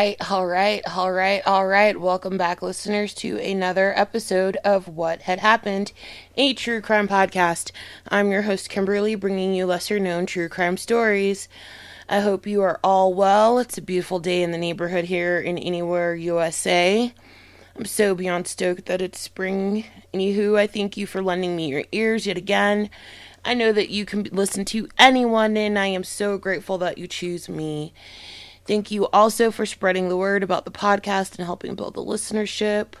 All right, all right, all right, all right. Welcome back, listeners, to another episode of What Had Happened, a true crime podcast. I'm your host, Kimberly, bringing you lesser known true crime stories. I hope you are all well. It's a beautiful day in the neighborhood here in Anywhere, USA. I'm so beyond stoked that it's spring. Anywho, I thank you for lending me your ears yet again. I know that you can listen to anyone, and I am so grateful that you choose me. Thank you also for spreading the word about the podcast and helping build the listenership.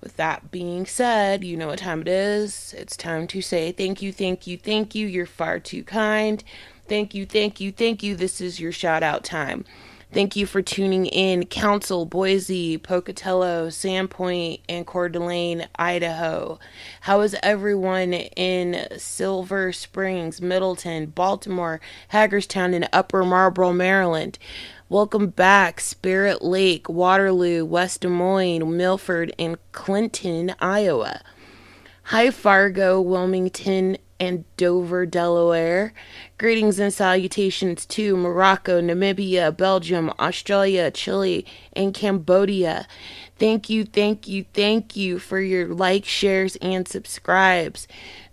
With that being said, you know what time it is. It's time to say thank you, thank you, thank you. You're far too kind. Thank you, thank you, thank you. This is your shout out time. Thank you for tuning in, Council, Boise, Pocatello, Sandpoint, and Coeur d'Alene, Idaho. How is everyone in Silver Springs, Middleton, Baltimore, Hagerstown, and Upper Marlboro, Maryland? Welcome back, Spirit Lake, Waterloo, West Des Moines, Milford, and Clinton, Iowa. Hi, Fargo, Wilmington, and Dover, Delaware. Greetings and salutations to Morocco, Namibia, Belgium, Australia, Chile, and Cambodia. Thank you, thank you, thank you for your likes, shares, and subscribes.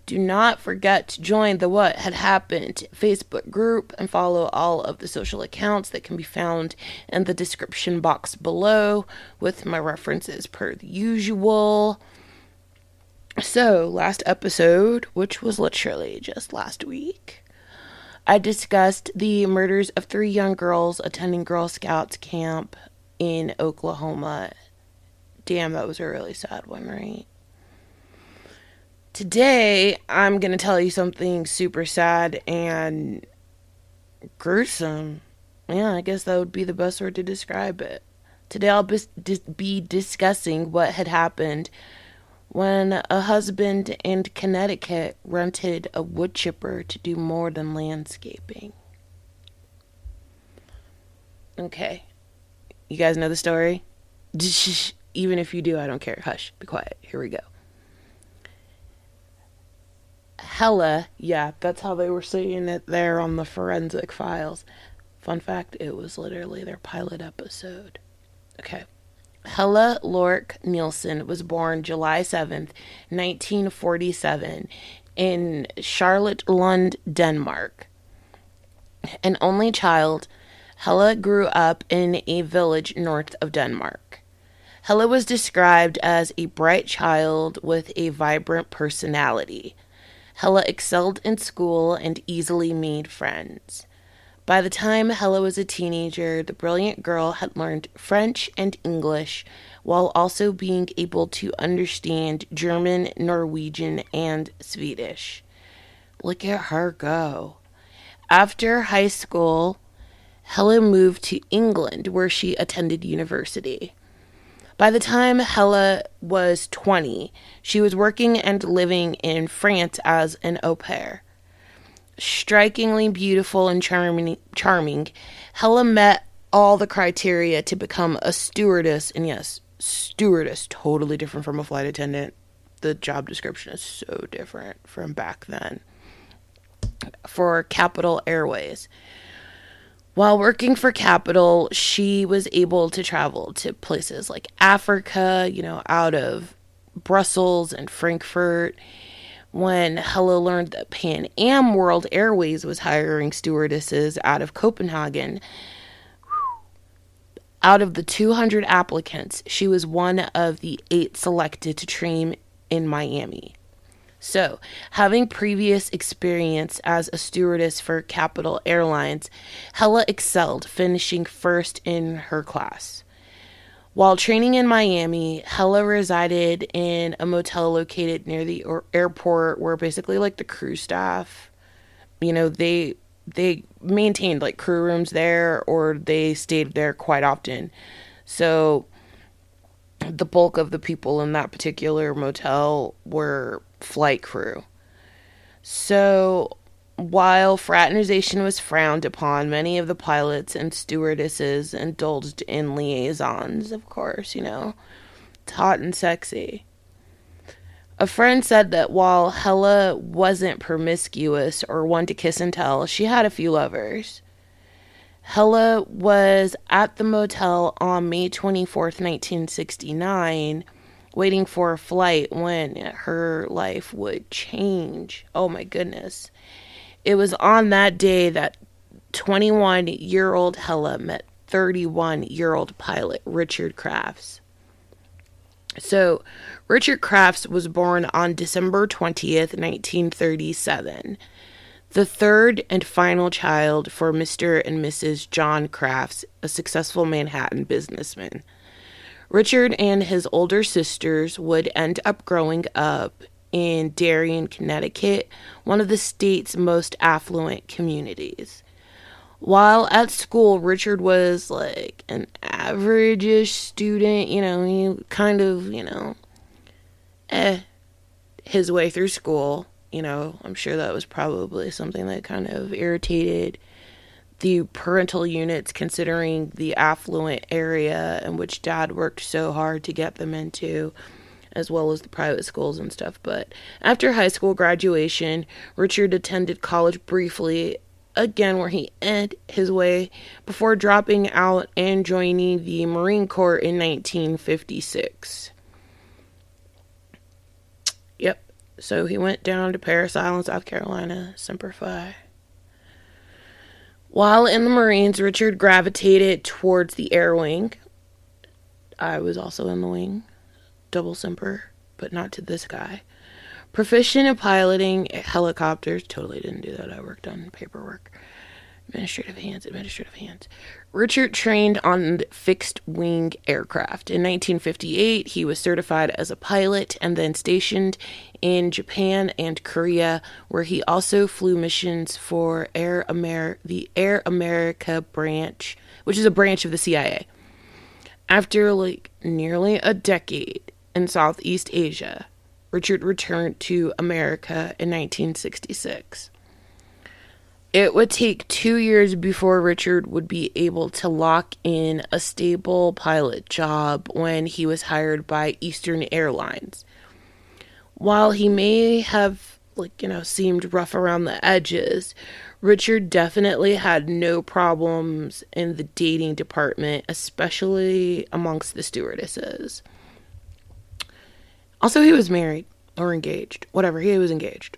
Do not forget to join the What Had Happened Facebook group and follow all of the social accounts that can be found in the description box below with my references per usual. So, last episode, which was literally just last week, I discussed the murders of three young girls attending Girl Scouts camp in Oklahoma. Damn, that was a really sad one, right? Today, I'm going to tell you something super sad and gruesome. Yeah, I guess that would be the best word to describe it. Today, I'll be discussing what had happened when a husband in Connecticut rented a wood chipper to do more than landscaping. Okay. You guys know the story? Even if you do, I don't care. Hush, be quiet. Here we go. Hella, yeah, that's how they were saying it there on the forensic files. Fun fact, it was literally their pilot episode. Okay. Hella Lorck Nielsen was born July 7th, 1947, in Charlottenlund, Denmark. An only child, Hella grew up in a village north of Denmark. Hella was described as a bright child with a vibrant personality. Hella excelled in school and easily made friends. By the time Hella was a teenager, the brilliant girl had learned French and English while also being able to understand German, Norwegian, and Swedish. Look at her go. After high school, Hella moved to England where she attended university. By the time Hella was 20, she was working and living in France as an au pair. Strikingly beautiful and charming, charming, Hella met all the criteria to become a stewardess. And yes, stewardess, totally different from a flight attendant. The job description is so different from back then. For Capital Airways. While working for Capital, she was able to travel to places like Africa, you know, out of Brussels and Frankfurt. When Hella learned that Pan Am World Airways was hiring stewardesses out of Copenhagen, out of the 200 applicants, she was one of the eight selected to train in Miami. So, having previous experience as a stewardess for Capital Airlines, Hella excelled, finishing first in her class. While training in Miami, Hella resided in a motel located near the airport where basically like the crew staff, you know, they they maintained like crew rooms there or they stayed there quite often. So the bulk of the people in that particular motel were flight crew. So, while fraternization was frowned upon, many of the pilots and stewardesses indulged in liaisons, of course, you know. It's hot and sexy. A friend said that while Hella wasn't promiscuous or one to kiss and tell, she had a few lovers. Hella was at the motel on May 24th, 1969, waiting for a flight when her life would change. Oh my goodness. It was on that day that 21 year old Hella met 31 year old pilot Richard Crafts. So, Richard Crafts was born on December 20th, 1937, the third and final child for Mr. and Mrs. John Crafts, a successful Manhattan businessman. Richard and his older sisters would end up growing up in Darien, Connecticut, one of the state's most affluent communities. While at school, Richard was like an average ish student, you know, he kind of, you know, eh, his way through school. You know, I'm sure that was probably something that kind of irritated the parental units considering the affluent area in which dad worked so hard to get them into as well as the private schools and stuff. But after high school graduation, Richard attended college briefly, again, where he ended his way before dropping out and joining the Marine Corps in 1956. Yep, so he went down to Parris Island, South Carolina, Semper Fi. While in the Marines, Richard gravitated towards the air wing. I was also in the wing double simper, but not to this guy. Proficient in piloting helicopters. Totally didn't do that. I worked on paperwork. Administrative hands, administrative hands. Richard trained on fixed wing aircraft. In 1958, he was certified as a pilot and then stationed in Japan and Korea, where he also flew missions for Air Amer- the Air America branch, which is a branch of the CIA. After like nearly a decade in Southeast Asia, Richard returned to America in 1966. It would take two years before Richard would be able to lock in a stable pilot job when he was hired by Eastern Airlines. While he may have, like, you know, seemed rough around the edges, Richard definitely had no problems in the dating department, especially amongst the stewardesses. Also, he was married or engaged, whatever, he was engaged.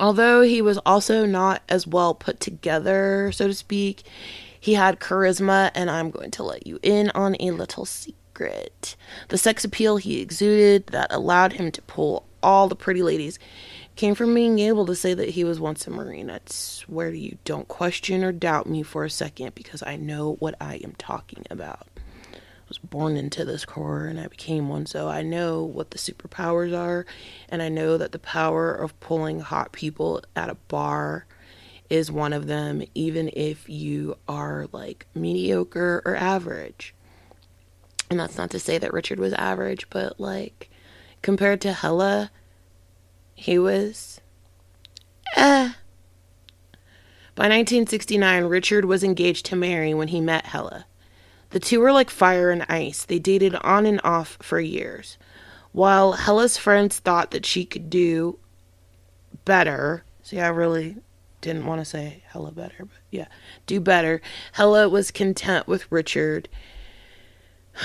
Although he was also not as well put together, so to speak, he had charisma, and I'm going to let you in on a little secret. The sex appeal he exuded that allowed him to pull all the pretty ladies came from being able to say that he was once a Marine. I swear to you, don't question or doubt me for a second because I know what I am talking about was born into this Corps and I became one, so I know what the superpowers are, and I know that the power of pulling hot people at a bar is one of them, even if you are like mediocre or average. And that's not to say that Richard was average, but like compared to Hella, he was eh. By 1969, Richard was engaged to Mary when he met Hella. The two were like fire and ice. They dated on and off for years. While Hella's friends thought that she could do better, see, I really didn't want to say Hella better, but yeah, do better. Hella was content with Richard,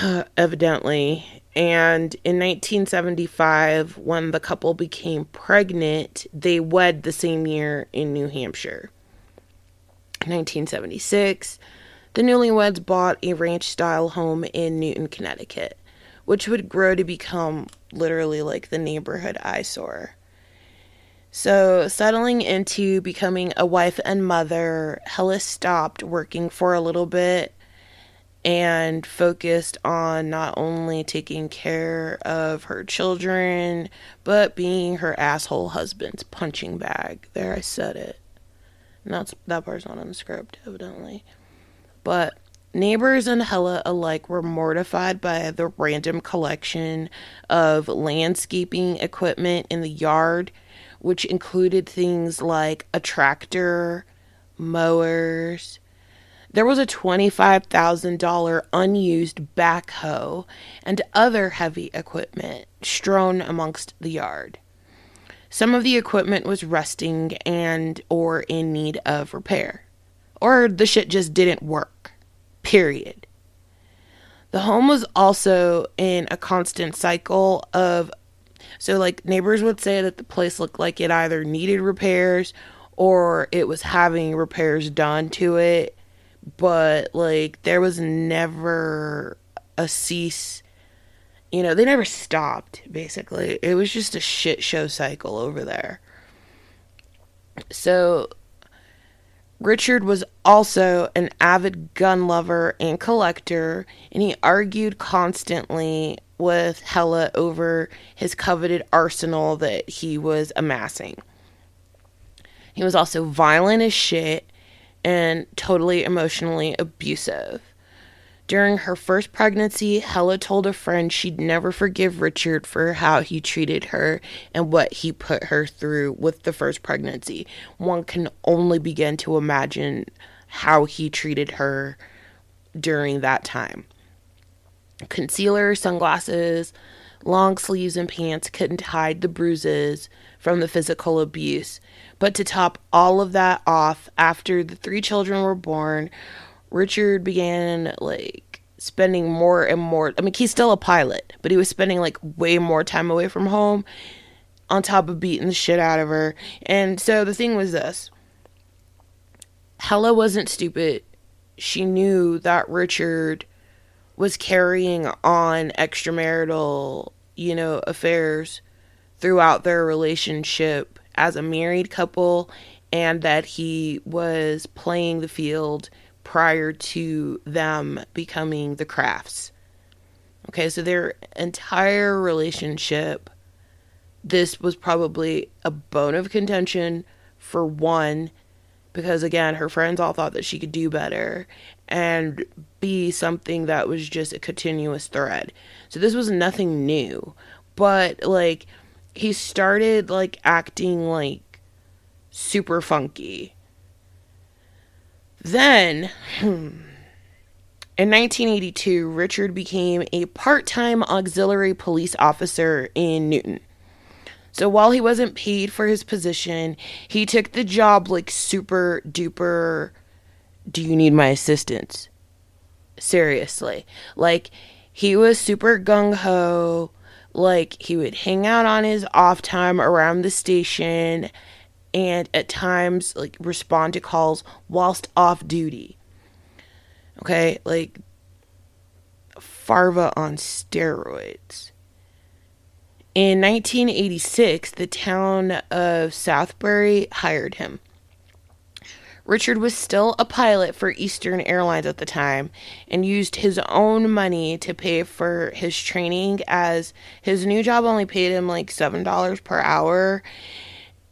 evidently. And in 1975, when the couple became pregnant, they wed the same year in New Hampshire. 1976, the newlyweds bought a ranch style home in Newton, Connecticut, which would grow to become literally like the neighborhood eyesore. So, settling into becoming a wife and mother, Hella stopped working for a little bit and focused on not only taking care of her children, but being her asshole husband's punching bag. There, I said it. And that's that part's not on the script, evidently. But neighbors and Hella alike were mortified by the random collection of landscaping equipment in the yard, which included things like a tractor, mowers. There was a $25,000 unused backhoe and other heavy equipment strewn amongst the yard. Some of the equipment was rusting and or in need of repair. or the shit just didn't work. Period. The home was also in a constant cycle of so like neighbors would say that the place looked like it either needed repairs or it was having repairs done to it, but like there was never a cease you know, they never stopped basically. It was just a shit show cycle over there. So Richard was also an avid gun lover and collector, and he argued constantly with Hella over his coveted arsenal that he was amassing. He was also violent as shit and totally emotionally abusive. During her first pregnancy, Hella told a friend she'd never forgive Richard for how he treated her and what he put her through with the first pregnancy. One can only begin to imagine how he treated her during that time. Concealer, sunglasses, long sleeves, and pants couldn't hide the bruises from the physical abuse. But to top all of that off, after the three children were born, Richard began like spending more and more. I mean, he's still a pilot, but he was spending like way more time away from home on top of beating the shit out of her. And so the thing was this Hella wasn't stupid. She knew that Richard was carrying on extramarital, you know, affairs throughout their relationship as a married couple and that he was playing the field prior to them becoming the crafts. Okay, so their entire relationship, this was probably a bone of contention for one, because again, her friends all thought that she could do better, and be something that was just a continuous thread. So this was nothing new, but like he started like acting like super funky then, in 1982, Richard became a part time auxiliary police officer in Newton. So while he wasn't paid for his position, he took the job like super duper. Do you need my assistance? Seriously. Like, he was super gung ho. Like, he would hang out on his off time around the station and at times like respond to calls whilst off duty. Okay, like Farva on steroids. In 1986, the town of Southbury hired him. Richard was still a pilot for Eastern Airlines at the time and used his own money to pay for his training as his new job only paid him like $7 per hour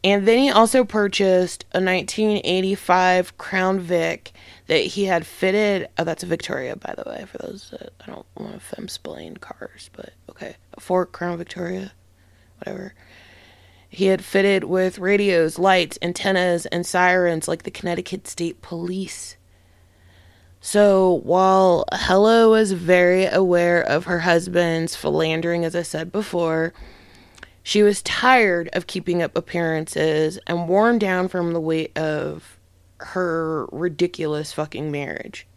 and then he also purchased a 1985 Crown Vic that he had fitted. Oh, that's a Victoria, by the way, for those that I don't want to femsplain cars, but okay. A Ford Crown Victoria, whatever. He had fitted with radios, lights, antennas, and sirens like the Connecticut State Police. So while Hella was very aware of her husband's philandering, as I said before, she was tired of keeping up appearances and worn down from the weight of her ridiculous fucking marriage.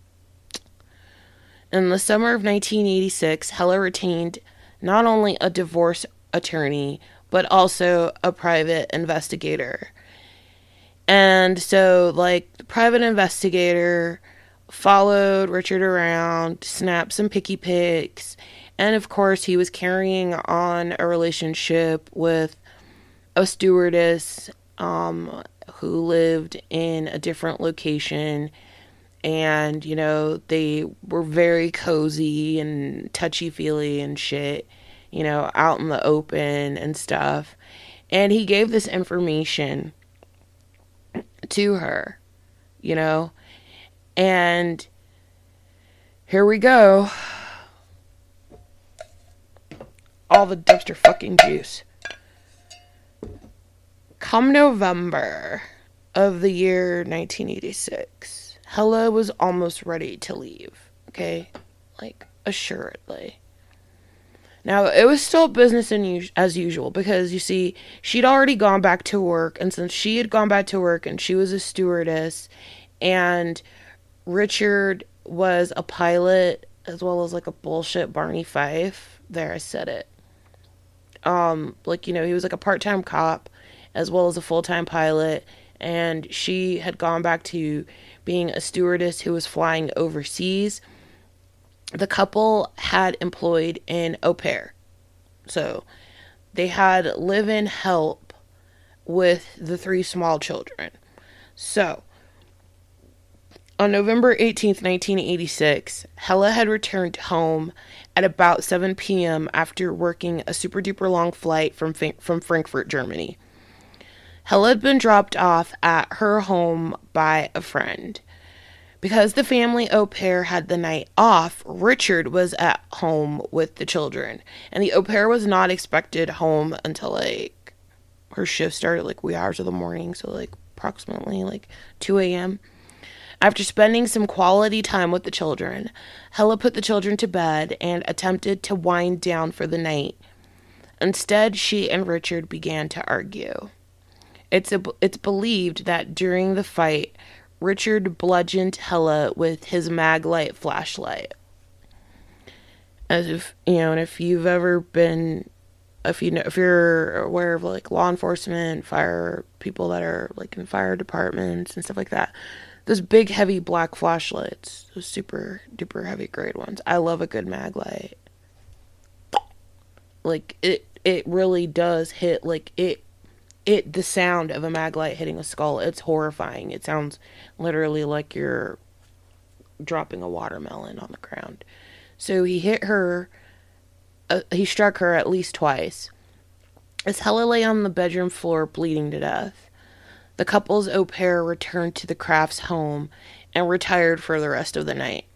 In the summer of 1986, Hella retained not only a divorce attorney, but also a private investigator. And so, like, the private investigator followed Richard around, snapped some picky pics, and of course, he was carrying on a relationship with a stewardess um, who lived in a different location. And, you know, they were very cozy and touchy feely and shit, you know, out in the open and stuff. And he gave this information to her, you know. And here we go all the dumpster fucking juice. Come November of the year 1986, Hella was almost ready to leave. Okay? Like, assuredly. Now, it was still business as usual because you see, she'd already gone back to work, and since she had gone back to work and she was a stewardess and Richard was a pilot as well as like a bullshit Barney Fife. There, I said it. Um, like you know, he was like a part-time cop as well as a full-time pilot, and she had gone back to being a stewardess who was flying overseas. The couple had employed an au pair, so they had live-in help with the three small children. So, on November 18th, 1986, Hella had returned home at about 7 p.m. after working a super duper long flight from, from Frankfurt, Germany. Hella had been dropped off at her home by a friend. Because the family au pair had the night off, Richard was at home with the children, and the au pair was not expected home until like her shift started like wee hours of the morning, so like approximately like 2 a.m. After spending some quality time with the children, Hella put the children to bed and attempted to wind down for the night. Instead, she and Richard began to argue. It's a, it's believed that during the fight, Richard bludgeoned Hella with his Maglite flashlight. As if you know, and if you've ever been, if you know, if you're aware of like law enforcement, fire people that are like in fire departments and stuff like that, those big heavy black flashlights, those super duper heavy grade ones. I love a good Maglite. Like it, it really does hit like it it the sound of a maglite hitting a skull it's horrifying it sounds literally like you're dropping a watermelon on the ground so he hit her uh, he struck her at least twice as hella lay on the bedroom floor bleeding to death the couple's au pair returned to the crafts home and retired for the rest of the night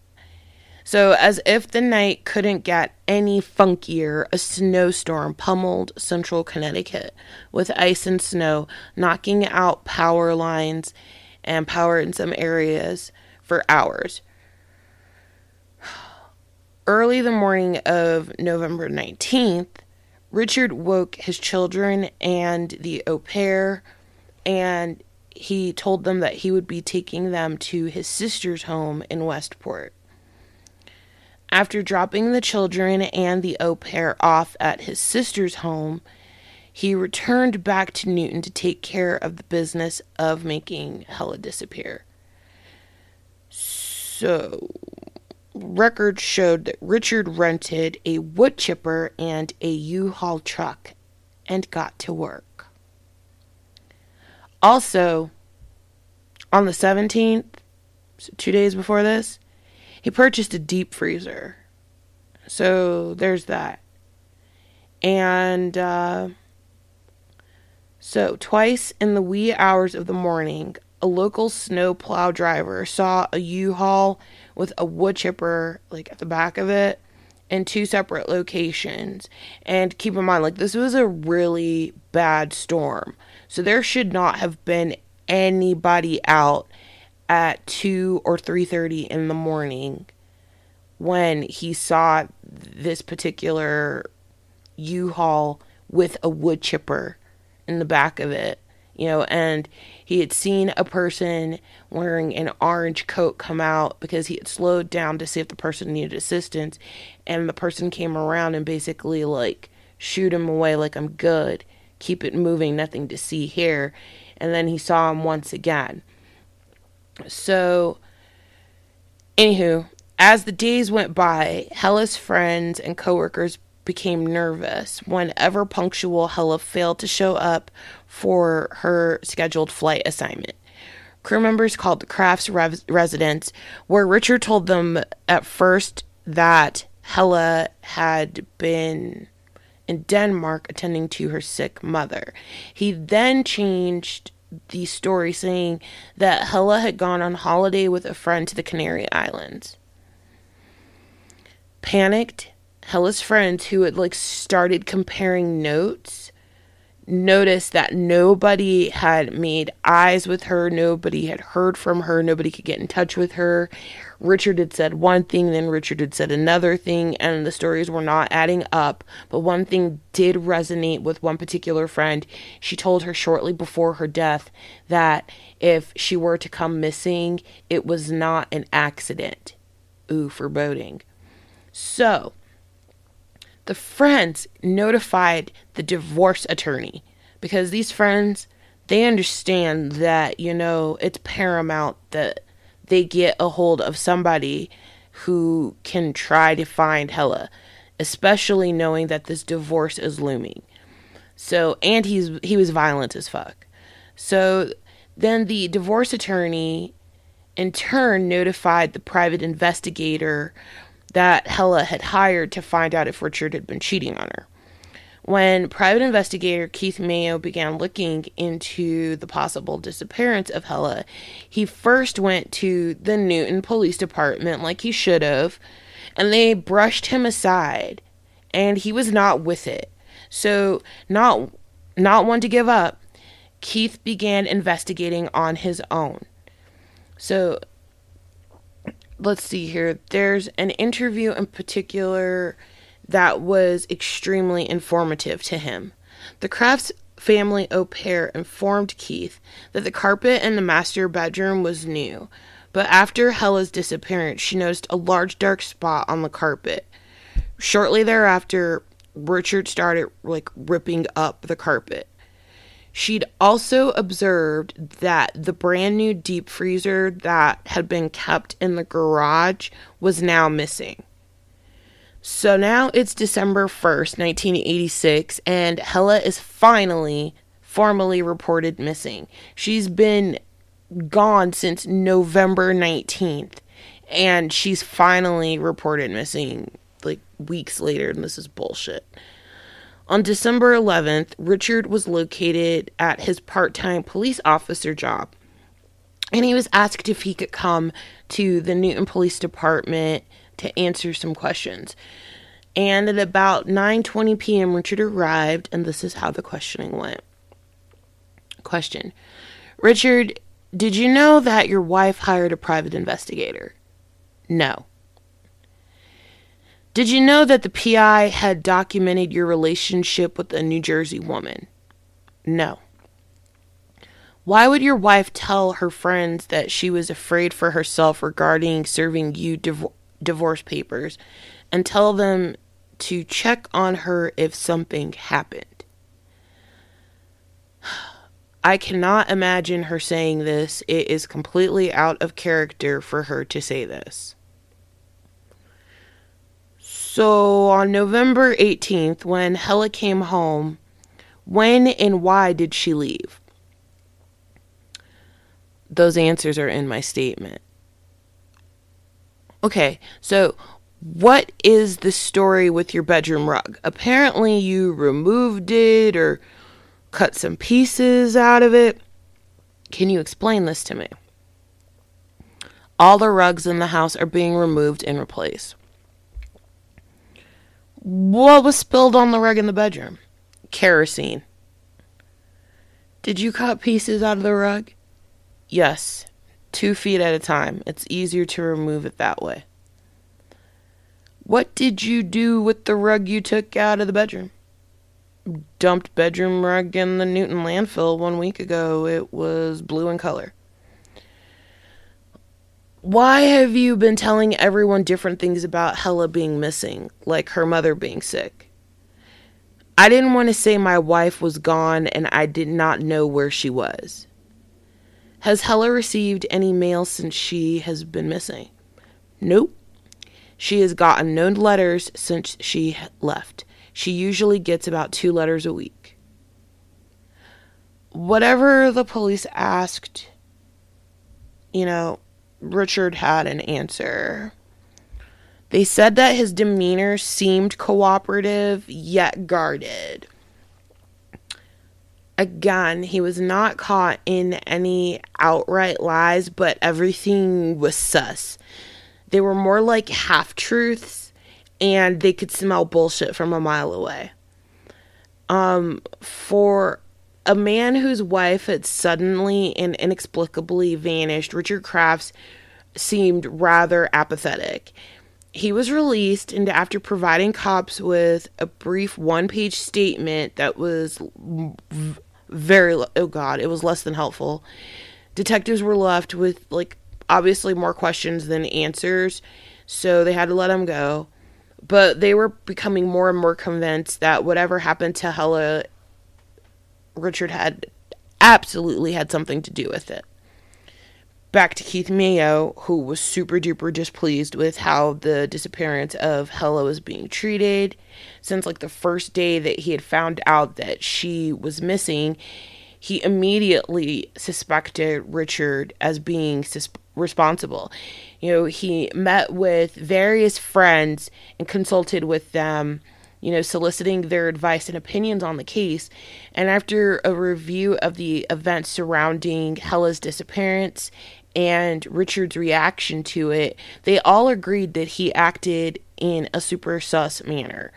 so, as if the night couldn't get any funkier, a snowstorm pummeled central Connecticut with ice and snow, knocking out power lines and power in some areas for hours. Early the morning of November 19th, Richard woke his children and the au pair, and he told them that he would be taking them to his sister's home in Westport. After dropping the children and the au pair off at his sister's home, he returned back to Newton to take care of the business of making Hella disappear. So, records showed that Richard rented a wood chipper and a U-Haul truck and got to work. Also, on the 17th, so two days before this, he purchased a deep freezer. So there's that. And uh, so, twice in the wee hours of the morning, a local snow plow driver saw a U-Haul with a wood chipper like at the back of it in two separate locations. And keep in mind like this was a really bad storm. So there should not have been anybody out at 2 or 3:30 in the morning when he saw this particular U-Haul with a wood chipper in the back of it, you know, and he had seen a person wearing an orange coat come out because he had slowed down to see if the person needed assistance, and the person came around and basically like shoot him away like I'm good, keep it moving, nothing to see here, and then he saw him once again. So, anywho, as the days went by, Hella's friends and coworkers became nervous whenever punctual Hella failed to show up for her scheduled flight assignment. Crew members called the Crafts res- residence, where Richard told them at first that Hella had been in Denmark attending to her sick mother. He then changed the story saying that Hella had gone on holiday with a friend to the Canary Islands. Panicked, Hella's friends who had like started comparing notes noticed that nobody had made eyes with her, nobody had heard from her, nobody could get in touch with her. Richard had said one thing, then Richard had said another thing, and the stories were not adding up. But one thing did resonate with one particular friend. She told her shortly before her death that if she were to come missing, it was not an accident. Ooh, foreboding. So, the friends notified the divorce attorney because these friends they understand that you know it's paramount that they get a hold of somebody who can try to find Hella, especially knowing that this divorce is looming. So, and he's he was violent as fuck. So, then the divorce attorney in turn notified the private investigator that Hella had hired to find out if Richard had been cheating on her. When private investigator Keith Mayo began looking into the possible disappearance of Hella, he first went to the Newton Police Department like he should have, and they brushed him aside, and he was not with it. So, not not one to give up, Keith began investigating on his own. So, let's see here. There's an interview in particular that was extremely informative to him. The Crafts family au pair informed Keith that the carpet in the master bedroom was new, but after Hella's disappearance, she noticed a large dark spot on the carpet. Shortly thereafter, Richard started like ripping up the carpet. She'd also observed that the brand new deep freezer that had been kept in the garage was now missing. So now it's December 1st, 1986, and Hella is finally formally reported missing. She's been gone since November 19th, and she's finally reported missing like weeks later, and this is bullshit. On December 11th, Richard was located at his part time police officer job, and he was asked if he could come to the Newton Police Department to answer some questions. And at about 9:20 p.m. Richard arrived and this is how the questioning went. Question. Richard, did you know that your wife hired a private investigator? No. Did you know that the PI had documented your relationship with a New Jersey woman? No. Why would your wife tell her friends that she was afraid for herself regarding serving you div- divorce papers and tell them to check on her if something happened? I cannot imagine her saying this. It is completely out of character for her to say this. So on November 18th, when Hella came home, when and why did she leave? Those answers are in my statement. Okay, so what is the story with your bedroom rug? Apparently, you removed it or cut some pieces out of it. Can you explain this to me? All the rugs in the house are being removed and replaced. What was spilled on the rug in the bedroom? Kerosene. Did you cut pieces out of the rug? Yes, two feet at a time. It's easier to remove it that way. What did you do with the rug you took out of the bedroom? Dumped bedroom rug in the Newton landfill one week ago. It was blue in color. Why have you been telling everyone different things about Hella being missing, like her mother being sick? I didn't want to say my wife was gone and I did not know where she was. Has Hella received any mail since she has been missing? Nope. She has gotten no letters since she left. She usually gets about two letters a week. Whatever the police asked, you know, Richard had an answer. They said that his demeanor seemed cooperative yet guarded. Again, he was not caught in any outright lies, but everything was sus. They were more like half truths, and they could smell bullshit from a mile away. Um, for a man whose wife had suddenly and inexplicably vanished, Richard Crafts seemed rather apathetic. He was released, and after providing cops with a brief one page statement that was very, oh God, it was less than helpful, detectives were left with, like, obviously more questions than answers, so they had to let him go. But they were becoming more and more convinced that whatever happened to Hella, Richard had absolutely had something to do with it back to Keith Mayo, who was super duper displeased with how the disappearance of Hella was being treated. Since like the first day that he had found out that she was missing, he immediately suspected Richard as being sus- responsible. You know, he met with various friends and consulted with them you know, soliciting their advice and opinions on the case. And after a review of the events surrounding Hella's disappearance and Richard's reaction to it, they all agreed that he acted in a super sus manner.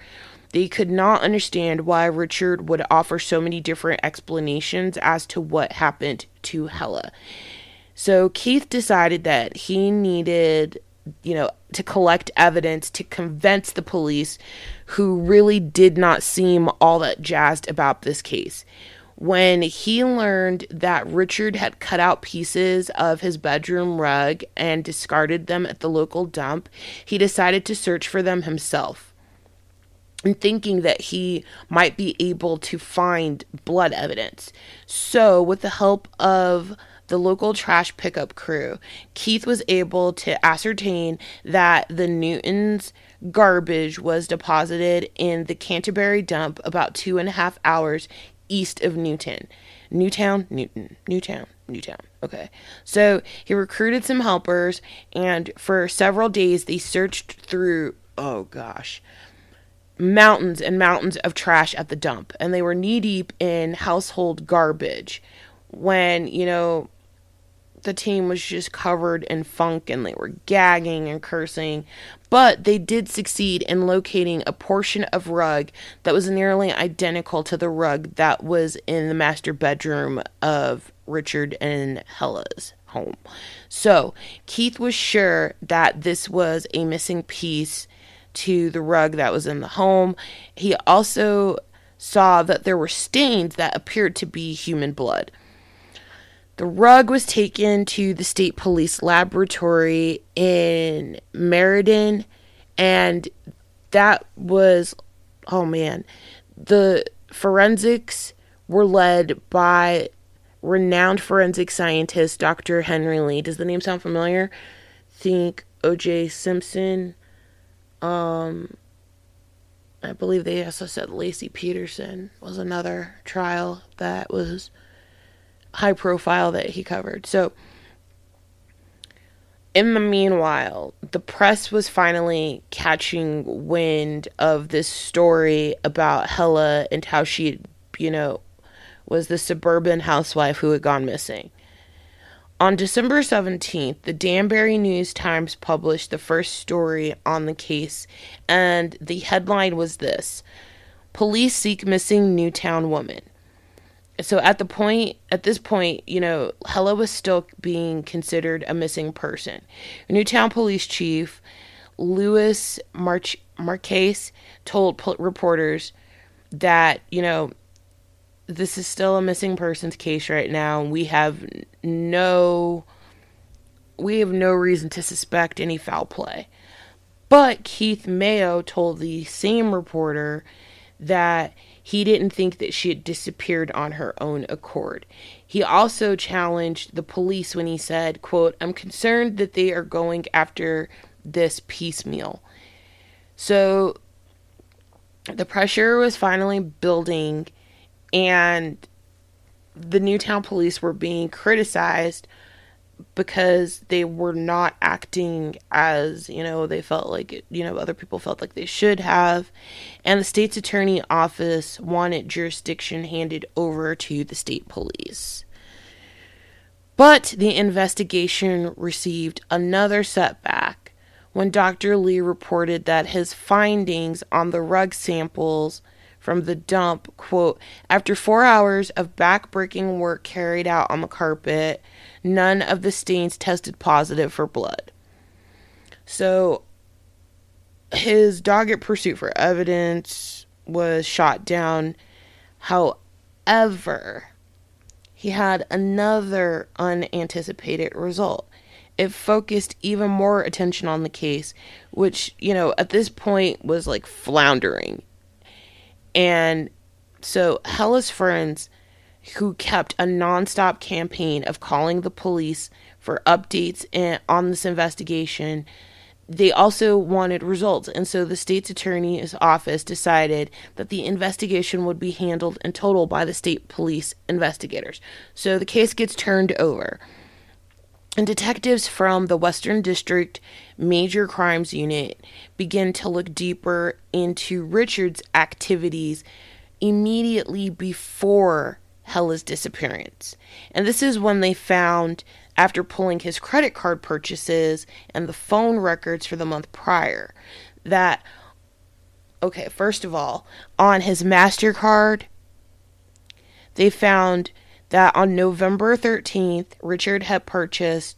They could not understand why Richard would offer so many different explanations as to what happened to Hella. So Keith decided that he needed, you know, to collect evidence to convince the police who really did not seem all that jazzed about this case when he learned that Richard had cut out pieces of his bedroom rug and discarded them at the local dump, he decided to search for them himself. Thinking that he might be able to find blood evidence. So, with the help of the local trash pickup crew, Keith was able to ascertain that the Newtons' garbage was deposited in the Canterbury dump about two and a half hours east of Newton. Newtown, Newton, Newtown, Newtown. Okay. So he recruited some helpers, and for several days they searched through, oh gosh, mountains and mountains of trash at the dump. And they were knee deep in household garbage when, you know, the team was just covered in funk and they were gagging and cursing. But they did succeed in locating a portion of rug that was nearly identical to the rug that was in the master bedroom of Richard and Hella's home. So Keith was sure that this was a missing piece to the rug that was in the home. He also saw that there were stains that appeared to be human blood. The rug was taken to the state police laboratory in Meriden, and that was, oh man, the forensics were led by renowned forensic scientist Dr. Henry Lee. Does the name sound familiar? Think O.J. Simpson. Um, I believe they also said Laci Peterson was another trial that was high profile that he covered. So, in the meanwhile, the press was finally catching wind of this story about Hella and how she, you know, was the suburban housewife who had gone missing. On December 17th, the Danbury News Times published the first story on the case, and the headline was this Police seek missing Newtown woman so at the point at this point you know hella was still being considered a missing person. Newtown police chief louis March- marquez told po- reporters that you know this is still a missing persons case right now. And we have no we have no reason to suspect any foul play. But keith mayo told the same reporter that he didn't think that she had disappeared on her own accord. He also challenged the police when he said, quote, I'm concerned that they are going after this piecemeal. So the pressure was finally building and the Newtown police were being criticized because they were not acting as you know they felt like you know other people felt like they should have and the state's attorney office wanted jurisdiction handed over to the state police but the investigation received another setback when Dr. Lee reported that his findings on the rug samples from the dump, quote, after four hours of backbreaking work carried out on the carpet, none of the stains tested positive for blood. So his dogged pursuit for evidence was shot down. However, he had another unanticipated result. It focused even more attention on the case, which, you know, at this point was like floundering. And so Helle's friends, who kept a nonstop campaign of calling the police for updates in, on this investigation, they also wanted results. And so the state's attorney's office decided that the investigation would be handled in total by the state police investigators. So the case gets turned over. And detectives from the Western District Major Crimes Unit begin to look deeper into Richard's activities immediately before Helle's disappearance. And this is when they found after pulling his credit card purchases and the phone records for the month prior. That, okay, first of all, on his MasterCard, they found that on November 13th, Richard had purchased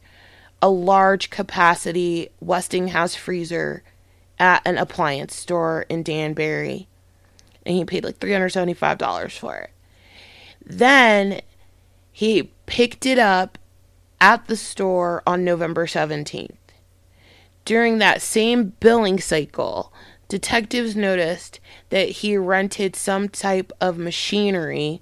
a large capacity Westinghouse freezer at an appliance store in Danbury. And he paid like $375 for it. Then he picked it up at the store on November 17th. During that same billing cycle, detectives noticed that he rented some type of machinery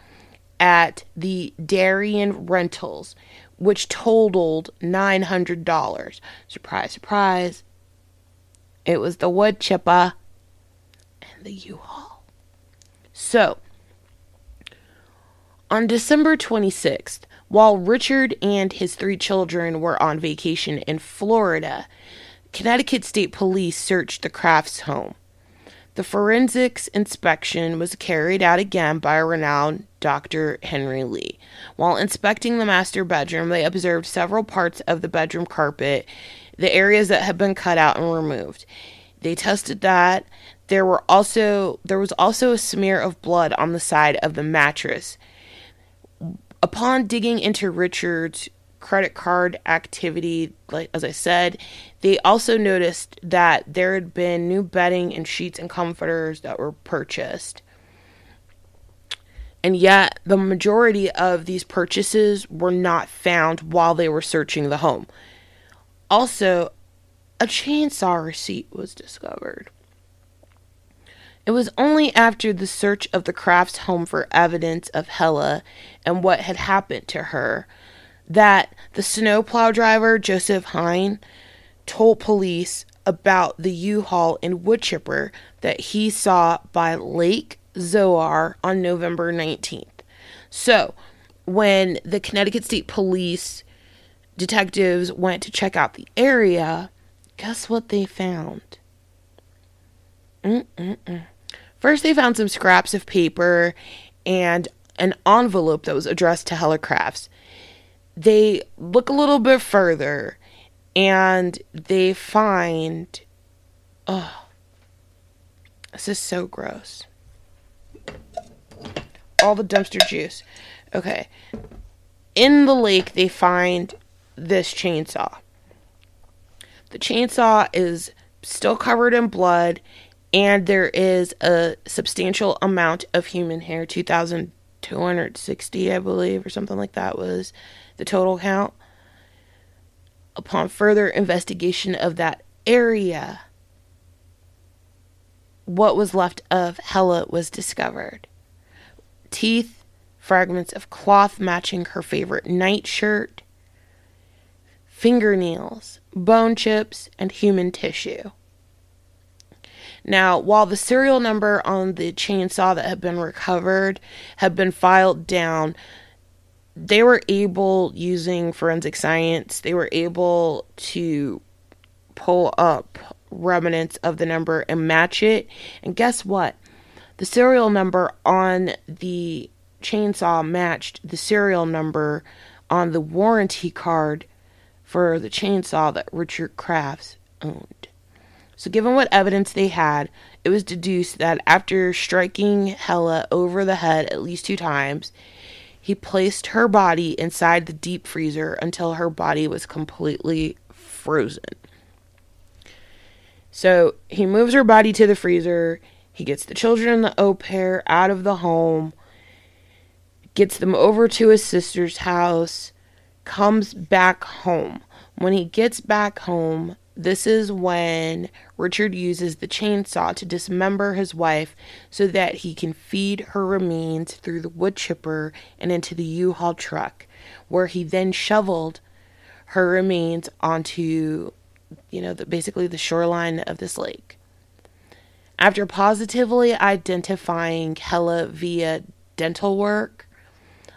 at the Darien Rentals, which totaled $900. Surprise, surprise. It was the wood chipper and the U-Haul. So, on December 26th, while Richard and his three children were on vacation in Florida, Connecticut State Police searched the Crafts' home. The forensics inspection was carried out again by a renowned Dr. Henry Lee. While inspecting the master bedroom, they observed several parts of the bedroom carpet, the areas that had been cut out and removed. They tested that there were also there was also a smear of blood on the side of the mattress. Upon digging into Richard's credit card activity, like as I said, they also noticed that there had been new bedding and sheets and comforters that were purchased. And yet, the majority of these purchases were not found while they were searching the home. Also, a chainsaw receipt was discovered. It was only after the search of the Crafts home for evidence of Helle and what had happened to her that the snowplow driver, Joseph Hine, told police about the U-Haul and wood chipper that he saw by Lake Zoar on November 19th. So, when the Connecticut State Police detectives went to check out the area, guess what they found? Mm-mm-mm. First, they found some scraps of paper and an envelope that was addressed to Helle Crafts. They look a little bit further and they find. Oh, this is so gross. All the dumpster juice. Okay. In the lake, they find this chainsaw. The chainsaw is still covered in blood and there is a substantial amount of human hair. 2260 i believe or something like that was the total count. Upon further investigation of that area what was left of helle was discovered. Teeth fragments of cloth matching her favorite nightshirt fingernails bone chips and human tissue now, while the serial number on the chainsaw that had been recovered had been filed down, they were able, using forensic science, they were able to pull up remnants of the number and match it. And guess what? The serial number on the chainsaw matched the serial number on the warranty card for the chainsaw that Richard Crafts owned. So, given what evidence they had, it was deduced that after striking Helle over the head at least two times, he placed her body inside the deep freezer until her body was completely frozen. So he moves her body to the freezer. He gets the children and the au pair out of the home, gets them over to his sister's house, comes back home. When he gets back home, this is when Richard uses the chainsaw to dismember his wife so that he can feed her remains through the wood chipper and into the U Haul truck, where he then shoveled her remains onto, you know, the, basically the shoreline of this lake. After positively identifying Helle via dental work,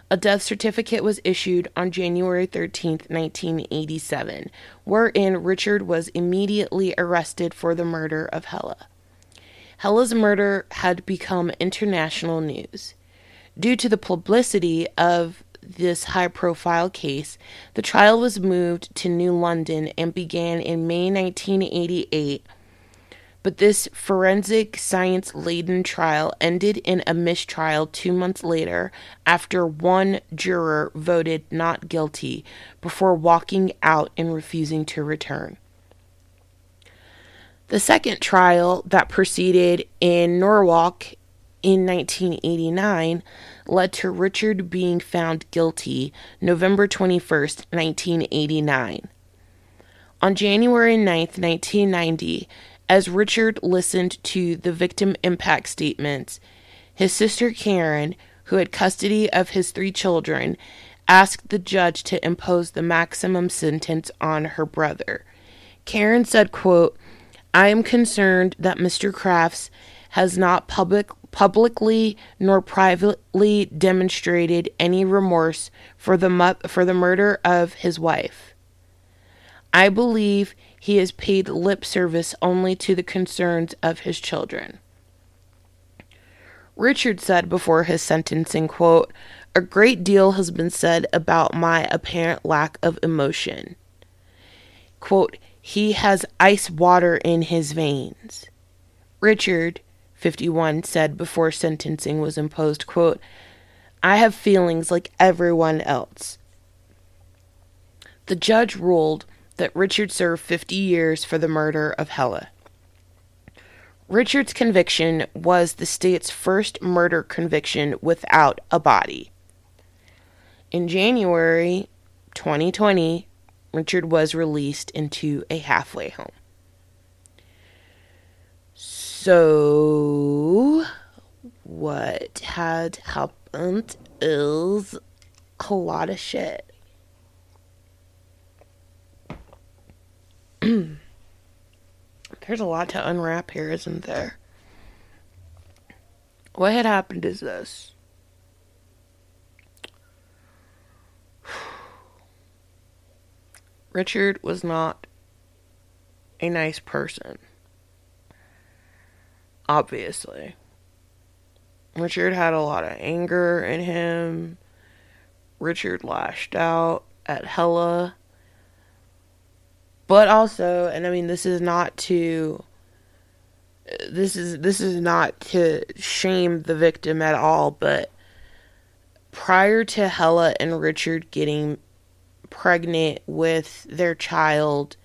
a death certificate was issued on January 13, 1987, wherein Richard was immediately arrested for the murder of Helle. Helle's murder had become international news. Due to the publicity of this high profile case, the trial was moved to New London and began in May 1988 but this forensic science laden trial ended in a mistrial two months later after one juror voted not guilty before walking out and refusing to return. The second trial that proceeded in Norwalk in 1989 led to Richard being found guilty November 21st, 1989. On January 9th, 1990, as Richard listened to the victim impact statements, his sister Karen, who had custody of his three children, asked the judge to impose the maximum sentence on her brother. Karen said, quote, I am concerned that Mr. Crafts has not public, publicly nor privately demonstrated any remorse for the, mu- for the murder of his wife. I believe he has paid lip service only to the concerns of his children. Richard said before his sentencing, quote, A great deal has been said about my apparent lack of emotion. Quote, he has ice water in his veins. Richard, 51, said before sentencing was imposed, quote, I have feelings like everyone else. The judge ruled that Richard served 50 years for the murder of Helle. Richard's conviction was the state's first murder conviction without a body. In January 2020, Richard was released into a halfway home. So, what had happened is a lot of shit. There's a lot to unwrap here, isn't there? What had happened is this. Richard was not a nice person. Obviously. Richard had a lot of anger in him. Richard lashed out at Helle but also and i mean this is not to this is this is not to shame the victim at all but prior to Helle and Richard getting pregnant with their child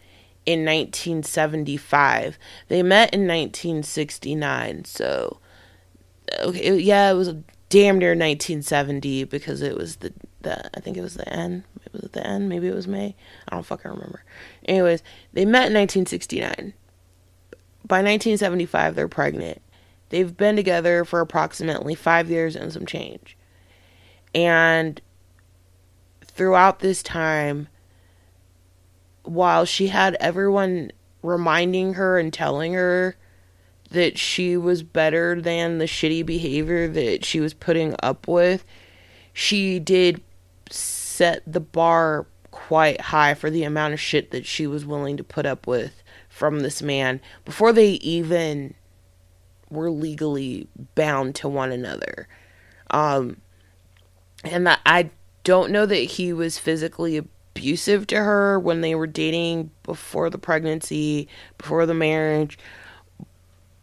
in 1975 they met in 1969 so okay yeah it was damn near 1970 because it was the, the I think it was the end it was the end maybe it was May I don't fucking remember Anyways, they met in 1969. By 1975, they're pregnant. They've been together for approximately five years and some change. And throughout this time, while she had everyone reminding her and telling her that she was better than the shitty behavior that she was putting up with, she did set the bar quite high for the amount of shit that she was willing to put up with from this man before they even were legally bound to one another. Um, and that I don't know that he was physically abusive to her when they were dating before the pregnancy, before the marriage.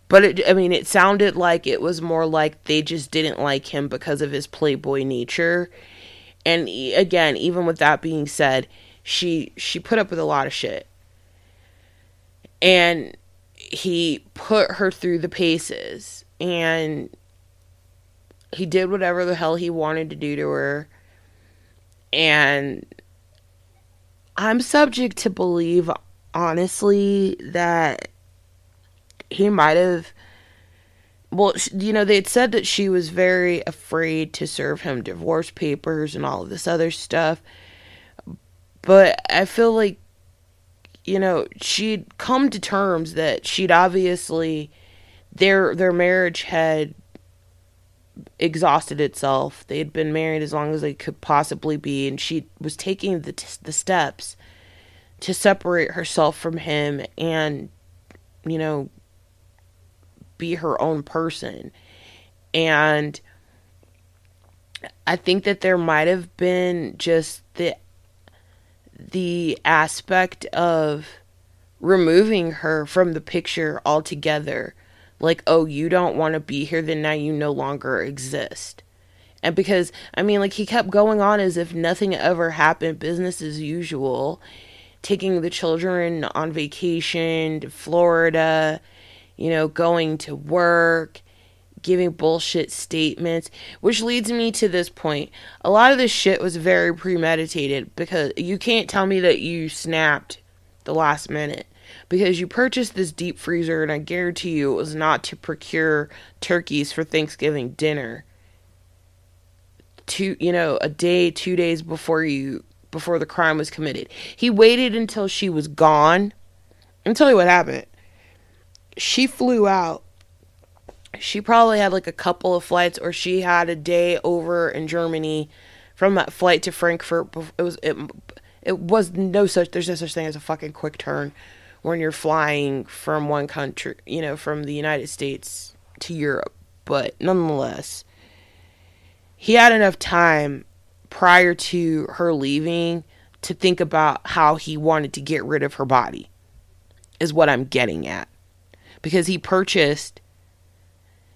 But it, I mean, it sounded like it was more like they just didn't like him because of his playboy nature. And again, even with that being said, she she put up with a lot of shit. And he put her through the paces and he did whatever the hell he wanted to do to her. And I'm subject to believe, honestly, that he might have. Well, you know, they had said that she was very afraid to serve him divorce papers and all of this other stuff. But I feel like, you know, she'd come to terms that she'd obviously their their marriage had exhausted itself. They had been married as long as they could possibly be, and she was taking the the steps to separate herself from him and, you know, be her own person. And I think that there might have been just the the aspect of removing her from the picture altogether like, oh, you don't want to be here, then now you no longer exist. And because, I mean, like, he kept going on as if nothing ever happened, business as usual, taking the children on vacation to Florida, you know, going to work, giving bullshit statements, which leads me to this point. A lot of this shit was very premeditated because you can't tell me that you snapped the last minute because you purchased this deep freezer and I guarantee you it was not to procure turkeys for Thanksgiving dinner. Two, you know, a day, 2 days before you before the crime was committed. He waited until she was gone. I'll tell you what happened. She flew out. She probably had like a couple of flights or she had a day over in Germany from that flight to Frankfurt. It was it, it was no such there's no such thing as a fucking quick turn when you're flying from one country, you know, from the United States to Europe. But nonetheless, he had enough time prior to her leaving to think about how he wanted to get rid of her body, is what I'm getting at. Because he purchased.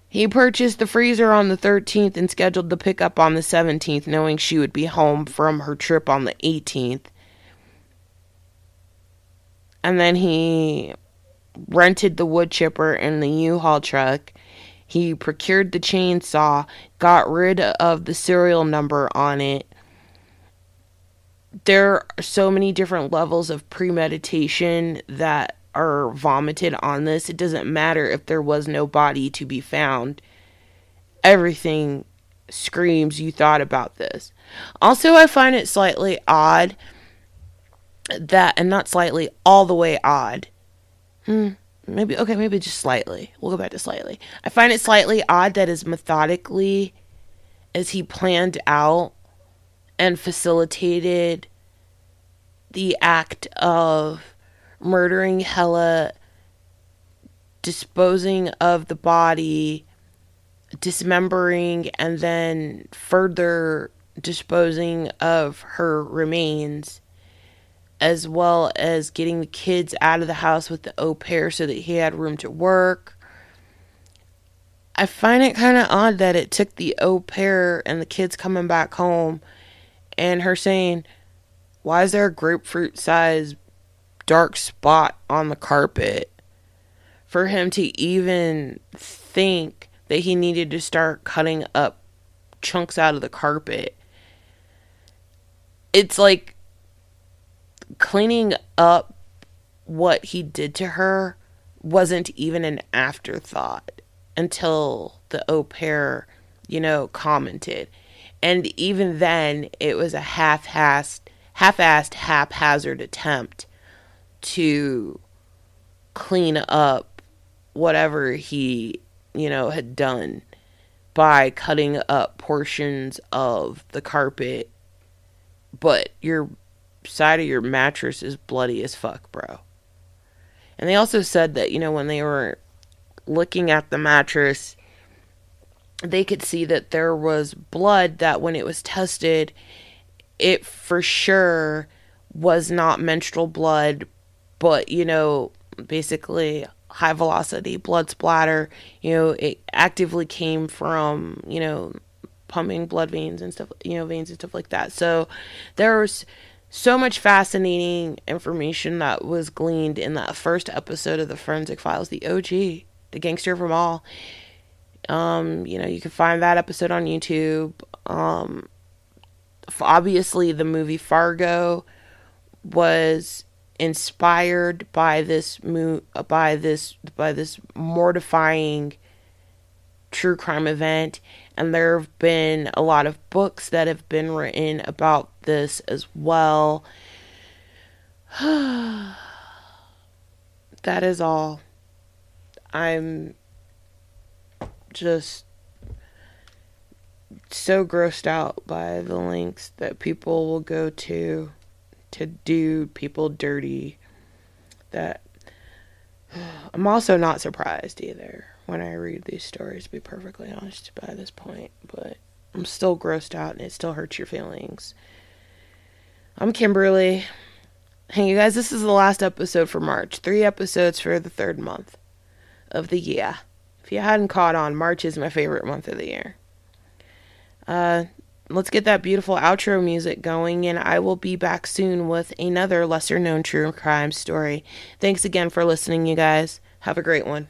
He purchased the freezer on the 13th and scheduled the pickup on the 17th, knowing she would be home from her trip on the 18th and then he rented the wood chipper and the U-Haul truck. He procured the chainsaw, got rid of the serial number on it. There are so many different levels of premeditation that are vomited on this. It doesn't matter if there was no body to be found. Everything screams you thought about this. Also, I find it slightly odd that and not slightly all the way odd. Hmm. Maybe okay, maybe just slightly. We'll go back to slightly. I find it slightly odd that as methodically as he planned out and facilitated the act of murdering Helle, disposing of the body, dismembering, and then further disposing of her remains as well as getting the kids out of the house with the au pair so that he had room to work. I find it kind of odd that it took the au pair and the kids coming back home and her saying, Why is there a grapefruit size dark spot on the carpet? For him to even think that he needed to start cutting up chunks out of the carpet. It's like cleaning up what he did to her wasn't even an afterthought until the au pair, you know, commented. And even then, it was a half-assed, half-assed, haphazard attempt to clean up whatever he, you know, had done by cutting up portions of the carpet. But you're side of your mattress is bloody as fuck, bro. And they also said that, you know, when they were looking at the mattress, they could see that there was blood that when it was tested, it for sure was not menstrual blood, but, you know, basically high velocity blood splatter. You know, it actively came from, you know, pumping blood veins and stuff, you know, veins and stuff like that. So there was so much fascinating information that was gleaned in that first episode of the Forensic Files, the OG, the gangster from all. Um, you know, you can find that episode on YouTube. Um, obviously, the movie Fargo was inspired by this by this by this mortifying true crime event. And there have been a lot of books that have been written about this as well. That is all. I'm just so grossed out by the links that people will go to to do people dirty that I'm also not surprised either when I read these stories, to be perfectly honest by this point, but I'm still grossed out and it still hurts your feelings. I'm Kimberly. Hey, you guys, this is the last episode for March. Three episodes for the third month of the year. If you hadn't caught on, March is my favorite month of the year. Uh, let's get that beautiful outro music going, and I will be back soon with another lesser known true crime story. Thanks again for listening, you guys. Have a great one.